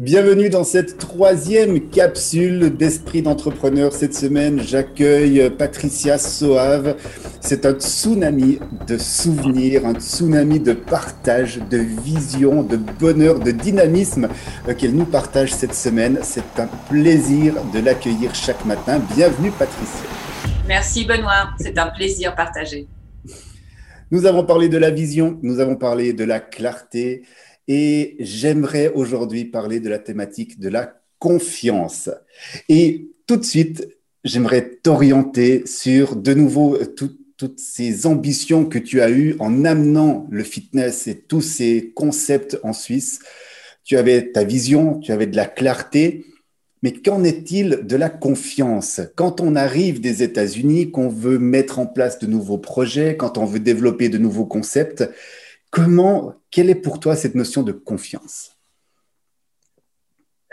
Bienvenue dans cette troisième capsule d'Esprit d'entrepreneur. Cette semaine, j'accueille Patricia Soave. C'est un tsunami de souvenirs, un tsunami de partage, de vision, de bonheur, de dynamisme qu'elle nous partage cette semaine. C'est un plaisir de l'accueillir chaque matin. Bienvenue Patricia. Merci Benoît, c'est un plaisir partagé. Nous avons parlé de la vision, nous avons parlé de la clarté, et j'aimerais aujourd'hui parler de la thématique de la confiance. Et tout de suite, j'aimerais t'orienter sur de nouveau toutes ces ambitions que tu as eues en amenant le fitness et tous ces concepts en Suisse. Tu avais ta vision, tu avais de la clarté, mais qu'en est-il de la confiance? Quand on arrive des États-Unis, qu'on veut mettre en place de nouveaux projets, quand on veut développer de nouveaux concepts, Comment, quelle est pour toi cette notion de confiance?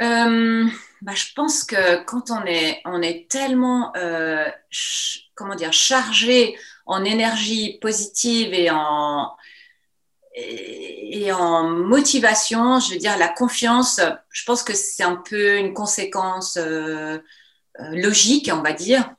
Euh, bah, Je pense que quand on est, tellement euh, comment dire, chargé en énergie positive et en, et, en motivation, je veux dire, la confiance, je pense que c'est un peu une conséquence euh, logique, on va dire.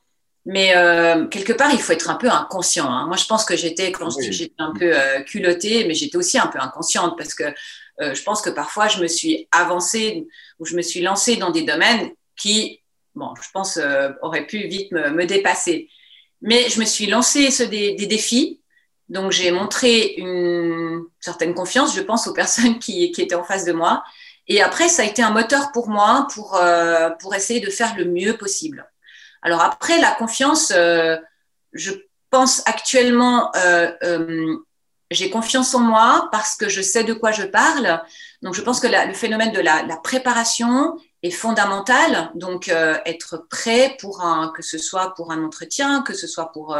Mais euh, quelque part, il faut être un peu inconscient. Hein. Moi, je pense que j'étais, quand je dis que j'étais un peu euh, culottée, mais j'étais aussi un peu inconsciente parce que euh, je pense que parfois, je me suis avancée ou je me suis lancée dans des domaines qui, bon, je pense, auraient pu vite me, dépasser. Mais je me suis lancée sur des, des défis. Donc, j'ai montré une certaine confiance, je pense, aux personnes qui, qui, étaient en face de moi. Et après, ça a été un moteur pour moi pour, pour essayer de faire le mieux possible. Alors après, la confiance, euh, je pense actuellement, euh, euh, j'ai confiance en moi parce que je sais de quoi je parle. Donc je pense que le phénomène de la, préparation est fondamental. Donc être prêt pour un, que ce soit pour un entretien, que ce soit pour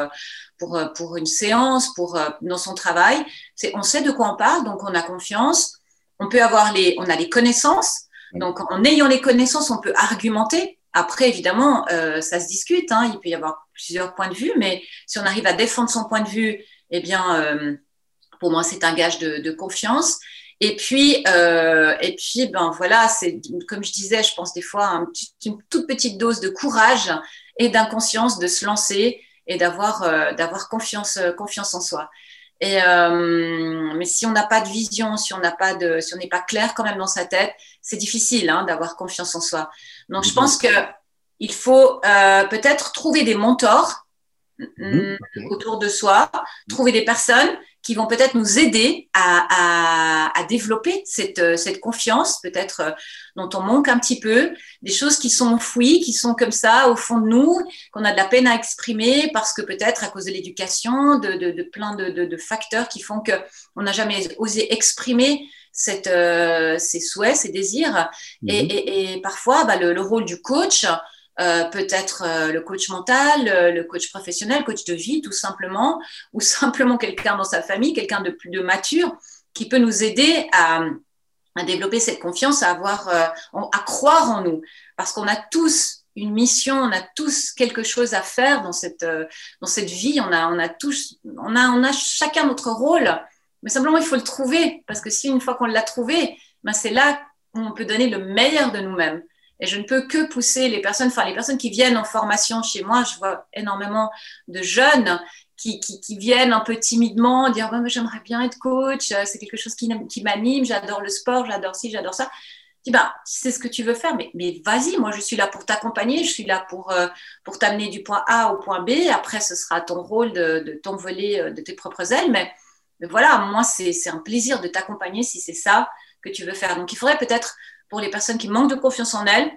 pour, pour une séance, pour dans son travail, c'est on sait de quoi on parle, donc on a confiance. On peut avoir les, on a les connaissances. Donc en ayant les connaissances, on peut argumenter après, évidemment, euh, ça se discute. Hein. il peut y avoir plusieurs points de vue, mais si on arrive à défendre son point de vue, eh bien, euh, pour moi, c'est un gage de, confiance. Et puis, euh, et puis, ben voilà, c'est comme je disais, je pense des fois une toute petite dose de courage et d'inconscience de se lancer et d'avoir d'avoir confiance confiance en soi. Et mais si on n'a pas de vision, si on n'a pas de, si on n'est pas clair quand même dans sa tête, c'est difficile hein, d'avoir confiance en soi. Donc, je pense que il faut euh, peut-être trouver des mentors mhm, autour de soi, trouver des personnes qui vont peut-être nous aider à, à, à développer cette, euh, cette confiance, peut-être euh, dont on manque un petit peu, des choses qui sont enfouies, qui sont comme ça au fond de nous, qu'on a de la peine à exprimer parce que peut-être à cause de l'éducation, de, de, de, plein de, de, facteurs qui font qu'on n'a jamais osé exprimer cette, euh, ses souhaits, ses désirs. Et, mhm. et, et, parfois, bah, le, le, rôle du coach, euh, peut-être euh, le coach mental, le coach professionnel, coach de vie, tout simplement, ou simplement quelqu'un dans sa famille, quelqu'un de plus de mature, qui peut nous aider à, à développer cette confiance, à avoir, à croire en nous, parce qu'on a tous une mission, on a tous quelque chose à faire dans cette, dans cette vie, on a, on a tous, on a, on a chacun notre rôle mais simplement, il faut le trouver, parce que si une fois qu'on l'a trouvé, ben c'est là qu'on peut donner le meilleur de nous-mêmes. Et je ne peux que pousser les personnes, enfin les personnes qui viennent en formation chez moi, je vois énormément de jeunes qui, viennent un peu timidement dire ouais, j'aimerais bien être coach, euh, c'est quelque chose qui, m'anime, j'adore le sport, j'adore ci, j'adore ça. Je dis ben, c'est ce que tu veux faire, mais, vas-y, moi je suis là pour t'accompagner, je suis là pour, euh, pour t'amener du point A au point B. Après, ce sera ton rôle de, t'envoler euh, de tes propres ailes, mais voilà, moi, c'est un plaisir de t'accompagner si c'est ça que tu veux faire. Donc, il faudrait peut-être, pour les personnes qui manquent de confiance en elles,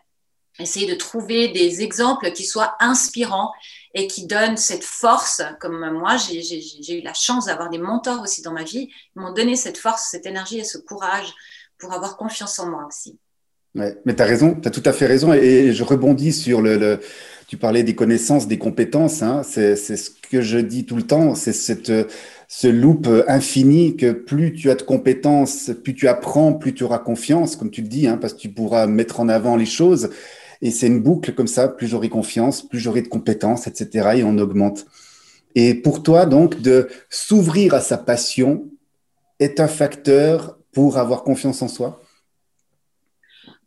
essayer de trouver des exemples qui soient inspirants et qui donnent cette force. Comme moi, j'ai eu la chance d'avoir des mentors aussi dans ma vie. Ils m'ont donné cette force, cette énergie et ce courage pour avoir confiance en moi aussi. Mais tu as raison, tu as tout à fait raison. Et je rebondis sur le, tu parlais des connaissances, des compétences. Hein. C'est ce que je dis tout le temps. C'est cette ce loop infini que plus tu as de compétences, plus tu apprends, plus tu auras confiance, comme tu le dis, hein, parce que tu pourras mettre en avant les choses. Et c'est une boucle comme ça, plus j'aurai confiance, plus j'aurai de compétences, etc. Et on augmente. Et pour toi, donc, de s'ouvrir à sa passion est un facteur pour avoir confiance en soi?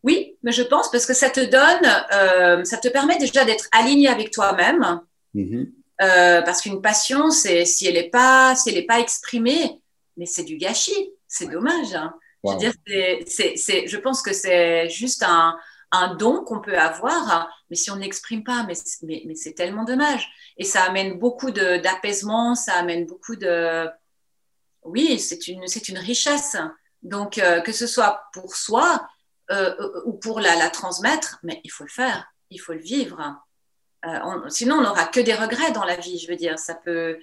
Oui, Mais je pense parce que ça te donne, euh, ça te permet déjà d'être aligné avec toi-même. Mm-hmm. Euh, parce qu'une passion, c'est si elle n'est pas, si elle est pas exprimée, mais c'est du gâchis, c'est dommage. Hein. Je, veux dire, je pense que c'est juste un, un don qu'on peut avoir, mais si on n'exprime pas, mais, mais, mais c'est tellement dommage. Et ça amène beaucoup d'apaisement, ça amène beaucoup de... Oui, c'est une, une richesse. Donc, euh, que ce soit pour soi euh, ou pour la, la, transmettre, mais il faut le faire, il faut le vivre. Euh, sinon, on n'aura que des regrets dans la vie, je veux dire. Ça peut.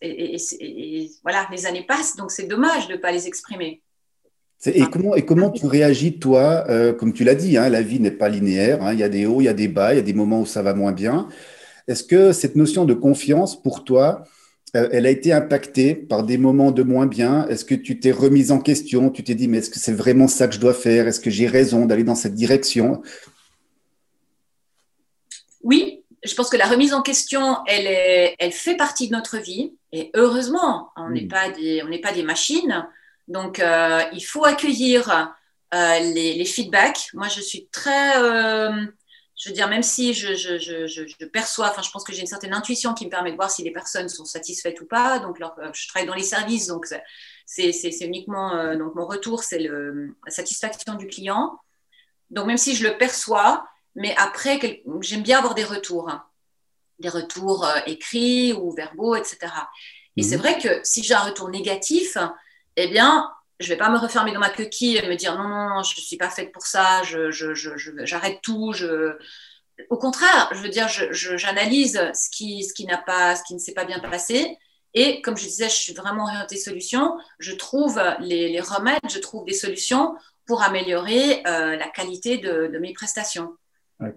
Et, voilà, les années passent, donc c'est dommage de ne pas les exprimer. Et comment, et comment tu réagis, toi, euh, comme tu l'as dit, hein, la vie n'est pas linéaire, hein, il y a des hauts, il y a des bas, il y a des moments où ça va moins bien. Est-ce que cette notion de confiance, pour toi, euh, elle a été impactée par des moments de moins bien? Est-ce que tu t'es remise en question? Tu t'es dit, mais est-ce que c'est vraiment ça que je dois faire? Est-ce que j'ai raison d'aller dans cette direction? Oui, je pense que la remise en question, elle, est, elle fait partie de notre vie. Et heureusement, on n'est mm. pas, des, on pas des machines. Donc, euh, il faut accueillir euh, les, feedbacks. Moi, je suis très. Euh, je veux dire, même si je, je, je, je perçois, enfin, je pense que j'ai une certaine intuition qui me permet de voir si les personnes sont satisfaites ou pas. Donc, je travaille dans les services, donc c'est uniquement. donc, mon retour, c'est la satisfaction du client. Donc, même si je le perçois, mais après, j'aime bien avoir des retours, hein. des retours euh, écrits ou verbaux, etc. Et c'est mhm. vrai que si j'ai un retour négatif, eh bien, je ne vais pas me refermer dans ma coquille et me dire non, non, je ne suis pas faite pour ça, j'arrête je, je, tout. Je... Au contraire, je veux dire, j'analyse ce qui, ce, qui pas, ce qui ne s'est pas bien passé. Et comme je disais, je suis vraiment orientée solution. Je trouve les, les remèdes, je trouve des solutions pour améliorer euh, la qualité de, de mes prestations.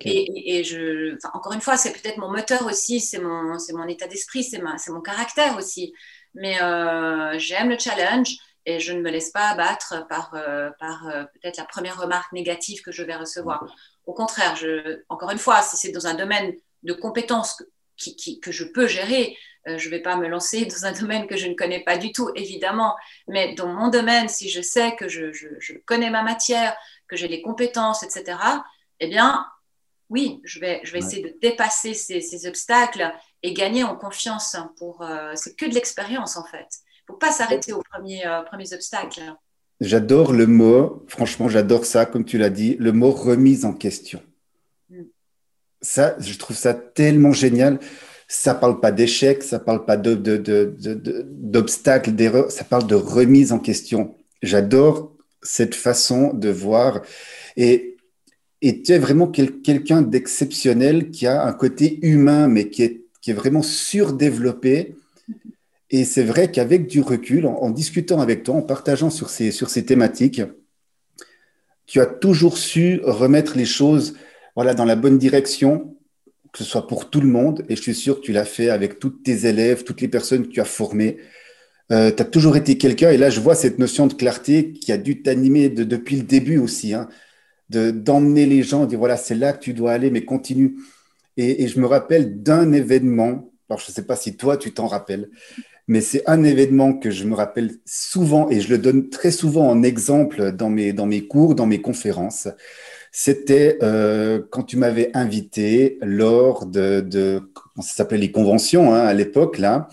Et, je, encore une fois, c'est peut-être mon moteur aussi, c'est mon, mon état d'esprit, c'est mon caractère aussi. Mais euh, j'aime le challenge et je ne me laisse pas abattre par, euh, par euh, peut-être la première remarque négative que je vais recevoir. Au contraire, je, encore une fois, si c'est dans un domaine de compétences qui, que je peux gérer, je ne vais pas me lancer dans un domaine que je ne connais pas du tout, évidemment. Mais dans mon domaine, si je sais que je, je, je connais ma matière, que j'ai les compétences, etc., eh bien, oui, je vais, je vais essayer de dépasser ces, obstacles et gagner en confiance. Pour, euh, c'est que de l'expérience en fait. Il ne faut pas s'arrêter aux premiers, euh, premiers obstacles. J'adore le mot, franchement, j'adore ça, comme tu l'as dit, le mot remise en question. Mm. Ça, je trouve ça tellement génial. Ça ne parle pas d'échec, ça ne parle pas d'obstacles, d'erreurs, ça parle de remise en question. J'adore cette façon de voir. Et et tu es vraiment quelqu'un d'exceptionnel qui a un côté humain, mais qui est, vraiment surdéveloppé. Et c'est vrai qu'avec du recul, en, discutant avec toi, en partageant sur ces, sur ces thématiques, tu as toujours su remettre les choses voilà, dans la bonne direction, que ce soit pour tout le monde. Et je suis sûr que tu l'as fait avec tous tes élèves, toutes les personnes que tu as formées. Euh, tu as toujours été quelqu'un, et là je vois cette notion de clarté qui a dû t'animer depuis le début aussi. Hein d'emmener les gens, dire voilà, c'est là que tu dois aller, mais continue. Et, je me rappelle d'un événement, alors je ne sais pas si toi tu t'en rappelles, mais c'est un événement que je me rappelle souvent et je le donne très souvent en exemple dans mes, dans mes cours, dans mes conférences. C'était euh, quand tu m'avais invité lors de, de ça s'appelait les conventions hein, à l'époque là,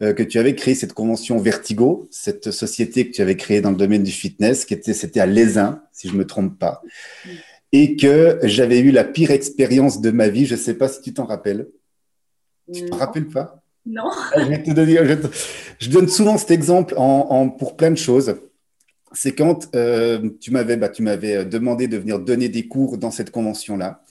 que tu avais créé cette convention Vertigo, cette société que tu avais créée dans le domaine du fitness, qui était, c'était à Lézin, si je me trompe pas, et que j'avais eu la pire expérience de ma vie. Je ne sais pas si tu t'en rappelles. Tu t'en rappelles pas? Non. Ah, je, donne souvent cet exemple en, pour plein de choses. C'est quand euh, tu m'avais bah, tu m'avais demandé de venir donner des cours dans cette convention-là.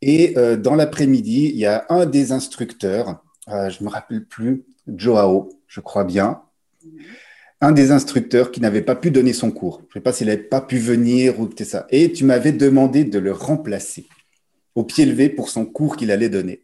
Et euh, dans l'après-midi, il y a un des instructeurs, je ne me rappelle plus, Joao, je crois bien, un des instructeurs qui n'avait pas pu donner son cours. Je ne sais pas s'il n'avait pas pu venir ou que ça. Et tu m'avais demandé de le remplacer au pied levé pour son cours qu'il allait donner.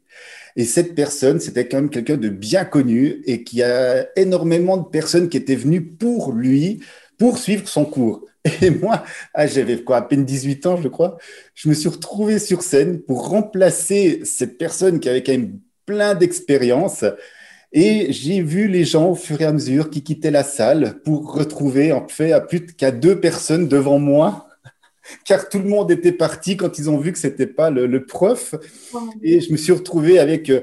Et cette personne, c'était quand même quelqu'un de bien connu et qui a énormément de personnes qui étaient venues pour lui, pour suivre son cours. Et moi, ah, j'avais quoi, à peine 18 ans, je crois, je me suis retrouvé sur scène pour remplacer cette personne qui avait quand même plein d'expérience et j'ai vu les gens au fur et à mesure qui quittaient la salle pour retrouver en fait à plus qu'à deux personnes devant moi. car tout le monde était parti quand ils ont vu que c'était pas le, prof. Et je me suis retrouvé avec euh,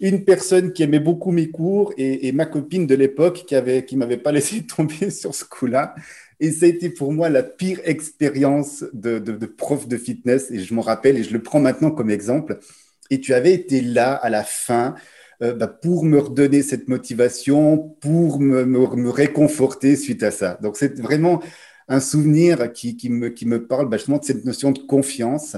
une personne qui aimait beaucoup mes cours et, ma copine de l'époque qui avait qui m'avait pas laissé tomber sur ce coup-là. Et ça a été pour moi la pire expérience de, de, prof de fitness. Et je m'en rappelle et je le prends maintenant comme exemple. Et tu avais été là à la fin euh, bah, pour me redonner cette motivation, pour me, réconforter suite à ça. Donc c'est vraiment un souvenir qui, me, parle bah, justement de cette notion de confiance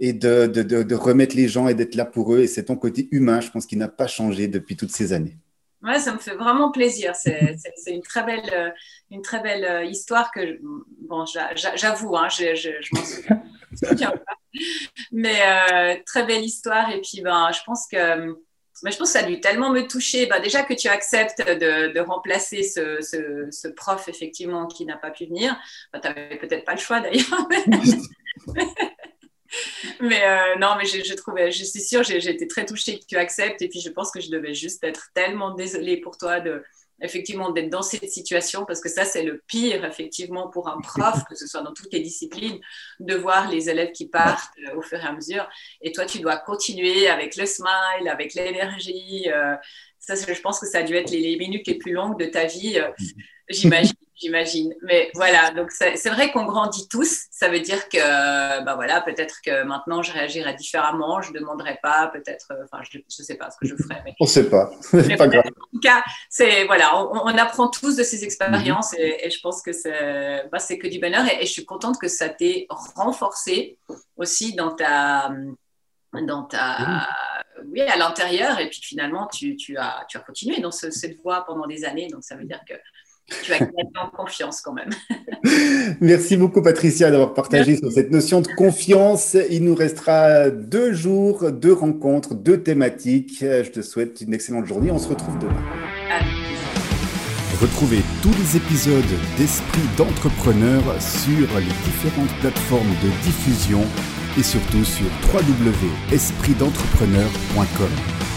et de, remettre les gens et d'être là pour eux. Et c'est ton côté humain, je pense, qui n'a pas changé depuis toutes ces années. Ouais, ça me fait vraiment plaisir. C'est une très belle, euh, une très belle euh, histoire que, bon, j'avoue, hein, je, m'en souviens pas. Mais très belle histoire. Et puis, ben, je pense que mais je pense que ça a dû tellement me toucher. Ben, déjà que tu acceptes de, remplacer ce, ce, prof, effectivement, qui n'a pas pu venir. Ben, tu n'avais peut-être pas le choix, d'ailleurs. mais euh, non, mais je, je suis sûre, j'ai été très touchée que tu acceptes. Et puis, je pense que je devais juste être tellement désolée pour toi de, effectivement d'être dans cette situation parce que ça c'est le pire effectivement pour un prof que ce soit dans toutes les disciplines de voir les élèves qui partent euh, au fur et à mesure. Et toi tu dois continuer avec le smile avec l'énergie euh, ça je pense que ça a dû être les, minutes les plus longues de ta vie euh, j'imagine j'imagine. Mais voilà, donc c'est vrai qu'on grandit tous. Ça veut dire que, bah voilà, peut-être que maintenant je réagirai différemment. Je ne demanderai pas, peut-être, euh, enfin, je ne sais pas ce que je ferai. Mais... On ne sait pas. C'est pas grave. En tout cas, c'est voilà, on, apprend tous de ces expériences et, je pense que c'est bah, que du bonheur. Et, je suis contente que ça t'ait renforcé aussi dans ta dans ta oui à l'intérieur et puis finalement tu, tu, as tu as continué dans cette voie pendant des années donc ça veut dire que tu as gagné en confiance quand même. Merci beaucoup Patricia d'avoir partagé sur cette notion de confiance. Il nous restera deux jours, deux rencontres, deux thématiques. Je te souhaite une excellente journée. On se retrouve demain. Retrouvez tous les épisodes d'Esprit d'entrepreneur sur les différentes plateformes de diffusion et surtout sur www.espritdentrepreneur.com.